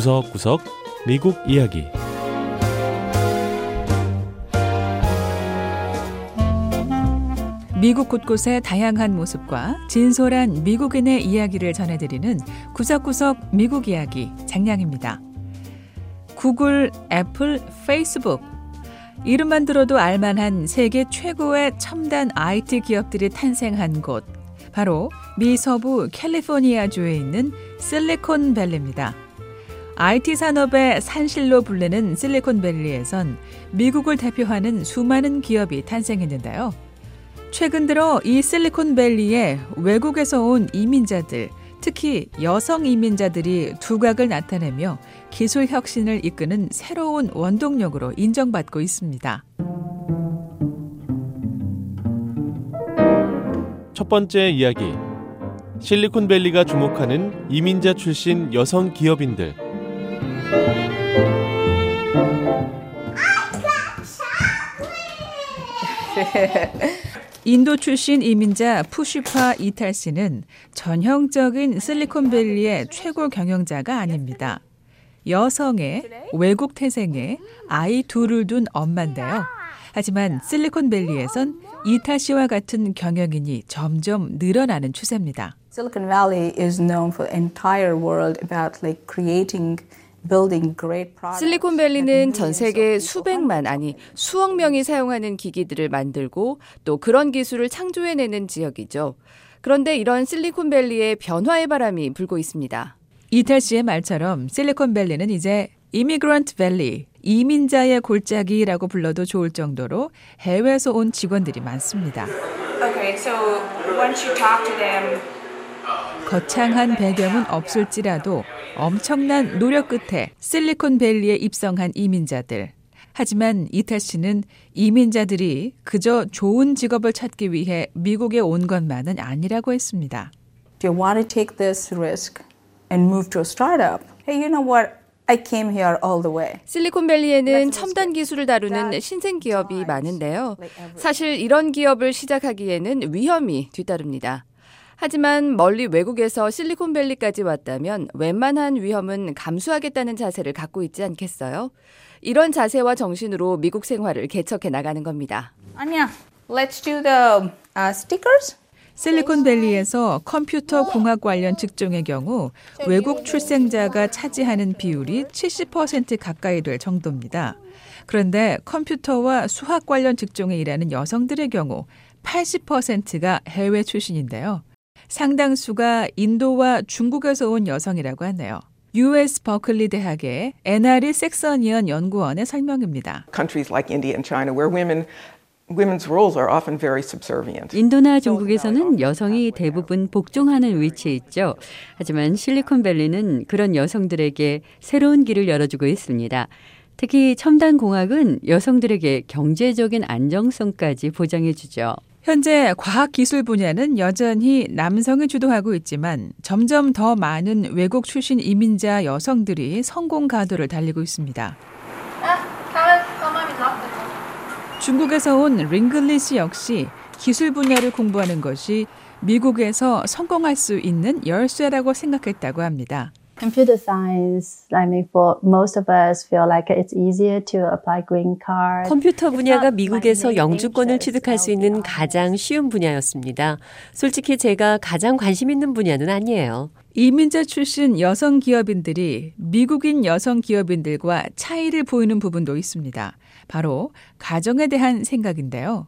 구석구석 미국 이야기 미국 곳곳의 다양한 모습과 진솔한 미국인의 이야기를 전해드리는 구석구석 미국 이야기 장량입니다. 구글, 애플, 페이스북 이름만 들어도 알만한 세계 최고의 첨단 IT 기업들이 탄생한 곳 바로 미 서부 캘리포니아주에 있는 실리콘밸리입니다. IT 산업의 산실로 불리는 실리콘밸리에선 미국을 대표하는 수많은 기업이 탄생했는데요. 최근 들어 이 실리콘밸리에 외국에서 온 이민자들, 특히 여성 이민자들이 두각을 나타내며 기술 혁신을 이끄는 새로운 원동력으로 인정받고 있습니다. 첫 번째 이야기 실리콘밸리가 주목하는 이민자 출신 여성 기업인들 인도 출신 이민자 푸시파 이탈 씨는 전형적인 실리콘밸리의 최고 경영자가 아닙니다. 여성의 외국 태생에 아이 둘을 둔 엄마인데요. 하지만 실리콘밸리에선 이탈 씨와 같은 경영인이 점점 늘어나는 추세입니다. Silicon Valley is known for entire world about like creating 실리콘밸리는 전 세계 수백만 아니 수억 명이 사용하는 기기들을 만들고 또 그런 기술을 창조해내는 지역이죠. 그런데 이런 실리콘밸리의 변화의 바람이 불고 있습니다. 이탈 씨의 말처럼 실리콘밸리는 이제 이미그런트 밸리, 이민자의 골짜기라고 불러도 좋을 정도로 해외에서 온 직원들이 많습니다. Okay, so once you talk to them, 거창한 배경은 없을지라도 엄청난 노력 끝에 실리콘밸리에 입성한 이민자들. 하지만 이탈 씨는 이민자들이 그저 좋은 직업을 찾기 위해 미국에 온 것만은 아니라고 했습니다. Do you want to take this risk and move to a startup? Hey, you know what? I came here all the way. 실리콘밸리에는 첨단 기술을 다루는 신생 기업이 많은데요. 사실 이런 기업을 시작하기에는 위험이 뒤따릅니다. 하지만 멀리 외국에서 실리콘밸리까지 왔다면 웬만한 위험은 감수하겠다는 자세를 갖고 있지 않겠어요? 이런 자세와 정신으로 미국 생활을 개척해 나가는 겁니다. Anya, let's do the uh, stickers. 실리콘밸리에서 컴퓨터 공학 관련 직종의 경우 외국 출생자가 차지하는 비율이 70% 가까이 될 정도입니다. 그런데 컴퓨터와 수학 관련 직종에 일하는 여성들의 경우 80%가 해외 출신인데요. 상당수가 인도와 중국에서 온 여성이라고 하네요. US 버클리 대학의 에나리 섹서니언 연구원의 설명입니다. countries like India and China where women women's roles are often very subservient. 인도나 중국에서는 여성이 대부분 복종하는 위치에 있죠. 하지만 실리콘밸리는 그런 여성들에게 새로운 길을 열어주고 있습니다. 특히 첨단 공학은 여성들에게 경제적인 안정성까지 보장해주죠. 현재 과학기술 분야는 여전히 남성이 주도하고 있지만 점점 더 많은 외국 출신 이민자 여성들이 성공 가도를 달리고 있습니다. 중국에서 온 링글리 씨 역시 기술 분야를 공부하는 것이 미국에서 성공할 수 있는 열쇠라고 생각했다고 합니다. Computer science, I mean, for most of us, feel like it's easier to apply green card. 컴퓨터 분야가 미국에서 영주권을 취득할 수 있는 가장 쉬운 분야였습니다. 솔직히 제가 가장 관심 있는 분야는 아니에요. 이민자 출신 여성 기업인들이 미국인 여성 기업인들과 차이를 보이는 부분도 있습니다. 바로 가정에 대한 생각인데요.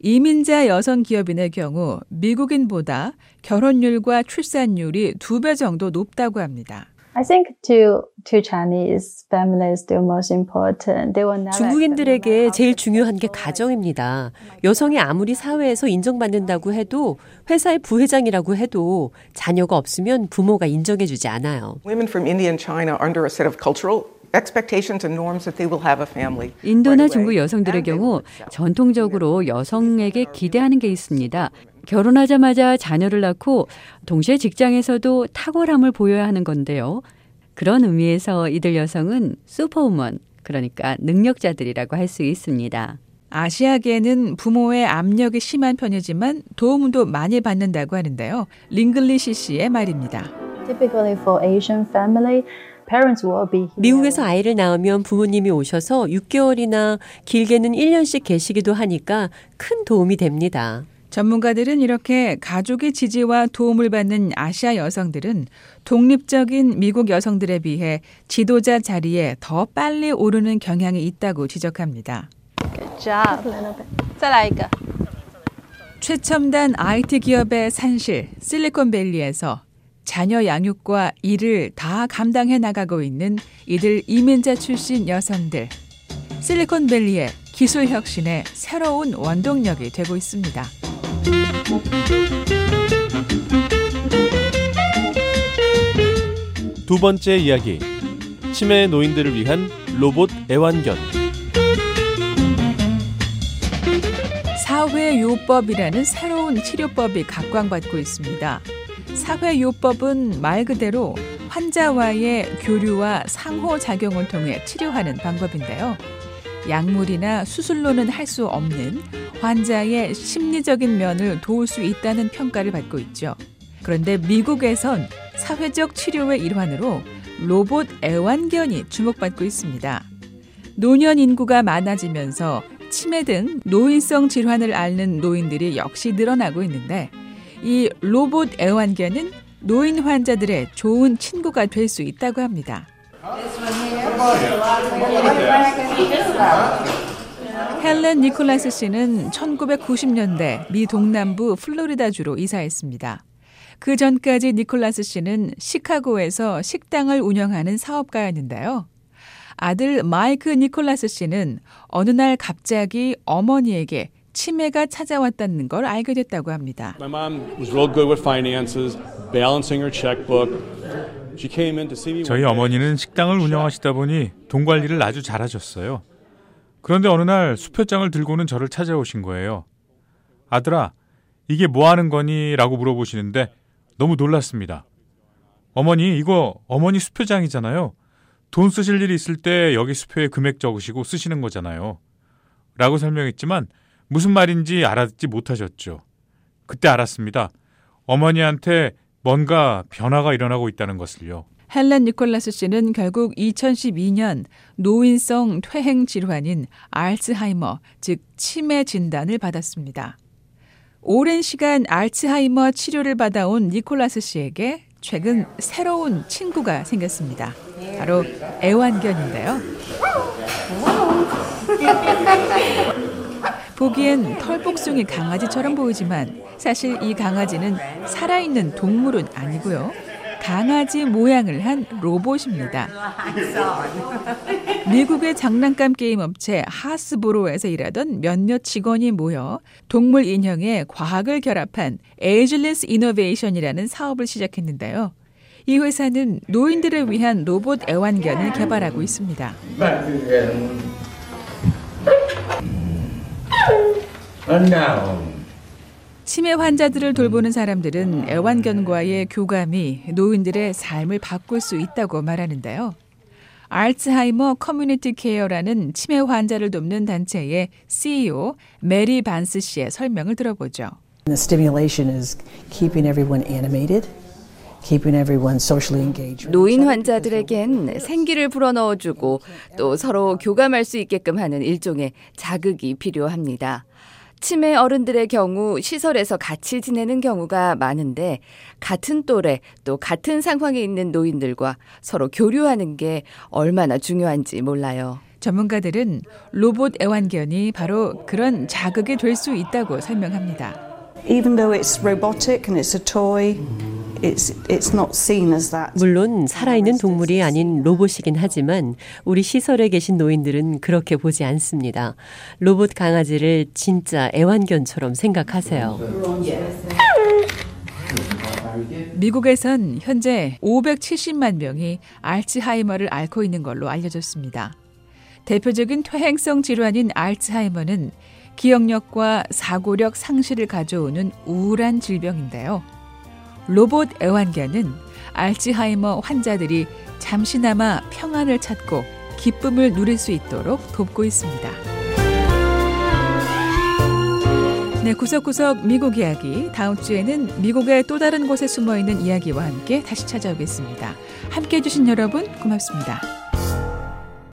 이민자 여성 기업인의 경우 미국인보다 결혼율과 출산율이 두 배 정도 높다고 합니다. I think to to Chinese families, the most important. They will never. 중국인들에게 제일 중요한 게 가정입니다. 여성이 아무리 사회에서 인정받는다고 해도 회사의 부회장이라고 해도 자녀가 없으면 부모가 인정해주지 않아요. 인도나. 중국 여성들의 경우. 전통적으로 여성에게 기대하는 게 있습니다. 결혼하자마자 자녀를 낳고 동시에 직장에서도 탁월함을 보여야 하는 건데요. 그런 의미에서 이들 여성은 슈퍼우먼, 그러니까 능력자들이라고 할 수 있습니다. 아시아계는 부모의 압력이 심한 편이지만 도움도 많이 받는다고 하는데요. 링글리시 씨의 말입니다. Typically for Asian family, parents will be here. 미국에서 아이를 낳으면 부모님이 오셔서 6개월이나 길게는 1년씩 계시기도 하니까 큰 도움이 됩니다. 전문가들은 이렇게 가족의 지지와 도움을 받는 아시아 여성들은 독립적인 미국 여성들에 비해 지도자 자리에 더 빨리 오르는 경향이 있다고 지적합니다. 최첨단 IT 기업의 산실 실리콘밸리에서 자녀 양육과 일을 다 감당해 나가고 있는 이들 이민자 출신 여성들. 실리콘밸리의 기술 혁신의 새로운 원동력이 되고 있습니다. 두 번째 이야기. 치매 노인들을 위한 로봇 애완견. 사회요법이라는 새로운 치료법이 각광받고 있습니다. 사회요법은 말 그대로 환자와의 교류와 상호작용을 통해 치료하는 방법인데요. 약물이나 수술로는 할 수 없는 환자의 심리적인 면을 도울 수 있다는 평가를 받고 있죠. 그런데 미국에선 사회적 치료의 일환으로 로봇 애완견이 주목받고 있습니다. 노년 인구가 많아지면서 치매 등 노인성 질환을 앓는 노인들이 역시 늘어나고 있는데 이 로봇 애완견은 노인 환자들의 좋은 친구가 될 수 있다고 합니다. 헬렌 니콜라스 씨는 1990년대 미 동남부 플로리다주로 이사했습니다. 그 전까지 니콜라스 씨는 시카고에서 식당을 운영하는 사업가였는데요. 아들 마이크 니콜라스 씨는 어느 날 갑자기 어머니에게 치매가 찾아왔다는 걸 알게 됐다고 합니다. My mom was real good with finances, balancing her checkbook. She came in to see me. 저희 어머니는 식당을 운영하시다 보니 돈 관리를 아주 잘하셨어요. 그런데 어느 날 수표장을 들고는 저를 찾아오신 거예요. 아들아, 이게 뭐 하는 거니? 라고 물어보시는데 너무 놀랐습니다. 어머니, 이거 어머니 수표장이잖아요. 돈 쓰실 일이 있을 때 여기 수표에 금액 적으시고 쓰시는 거잖아요. 라고 설명했지만 무슨 말인지 알아듣지 못하셨죠. 그때 알았습니다. 어머니한테 뭔가 변화가 일어나고 있다는 것을요. 헬렌 니콜라스 씨는 결국 2012년 노인성 퇴행 질환인 알츠하이머, 즉 치매 진단을 받았습니다. 오랜 시간 알츠하이머 치료를 받아온 니콜라스 씨에게 최근 새로운 친구가 생겼습니다. 바로 애완견인데요. 보기엔 털복숭이 강아지처럼 보이지만 사실 이 강아지는 살아있는 동물은 아니고요. 강아지 모양을 한 로봇입니다. 미국의 장난감 게임 업체 하스브로에서 일하던 몇몇 직원이 모여 동물 인형에 과학을 결합한 Ageless Innovation이라는 사업을 시작했는데요. 이 회사는 노인들을 위한 로봇 애완견을 개발하고 있습니다. 치매 환자들을 돌보는 사람들은 애완견과의 교감이 노인들의 삶을 바꿀 수 있다고 말하는데요. Alzheimer's Community Care라는 치매 환자를 돕는 단체의 CEO 메리 반스 씨의 설명을 들어보죠. The stimulation is keeping everyone animated. keeping everyone socially engaged. 노인 환자들에겐 생기를 불어넣어주고 또 서로 교감할 수 있게끔 하는 일종의 자극이 필요합니다. 치매 어른들의 경우 시설에서 같이 지내는 경우가 많은데 같은 또래 또 같은 상황에 있는 노인들과 서로 교류하는 게 얼마나 중요한지 몰라요. 전문가들은 로봇 애완견이 바로 그런 자극이 될 수 있다고 설명합니다. Even though it's robotic and it's a toy, it's it's not seen as that. 물론 살아있는 동물이 아닌 로봇이긴 하지만 우리 시설에 계신 노인들은 그렇게 보지 않습니다. 로봇 강아지를 진짜 애완견처럼 생각하세요. 미국에선 현재 570만 명이 알츠하이머를 앓고 있는 걸로 알려졌습니다. 대표적인 퇴행성 질환인 알츠하이머는 기억력과 사고력 상실을 가져오는 우울한 질병인데요. 로봇 애완견은 알츠하이머 환자들이 잠시나마 평안을 찾고 기쁨을 누릴 수 있도록 돕고 있습니다. 네, 구석구석 미국 이야기. 다음 주에는 미국의 또 다른 곳에 숨어 있는 이야기와 함께 다시 찾아오겠습니다. 함께 해주신 여러분 고맙습니다.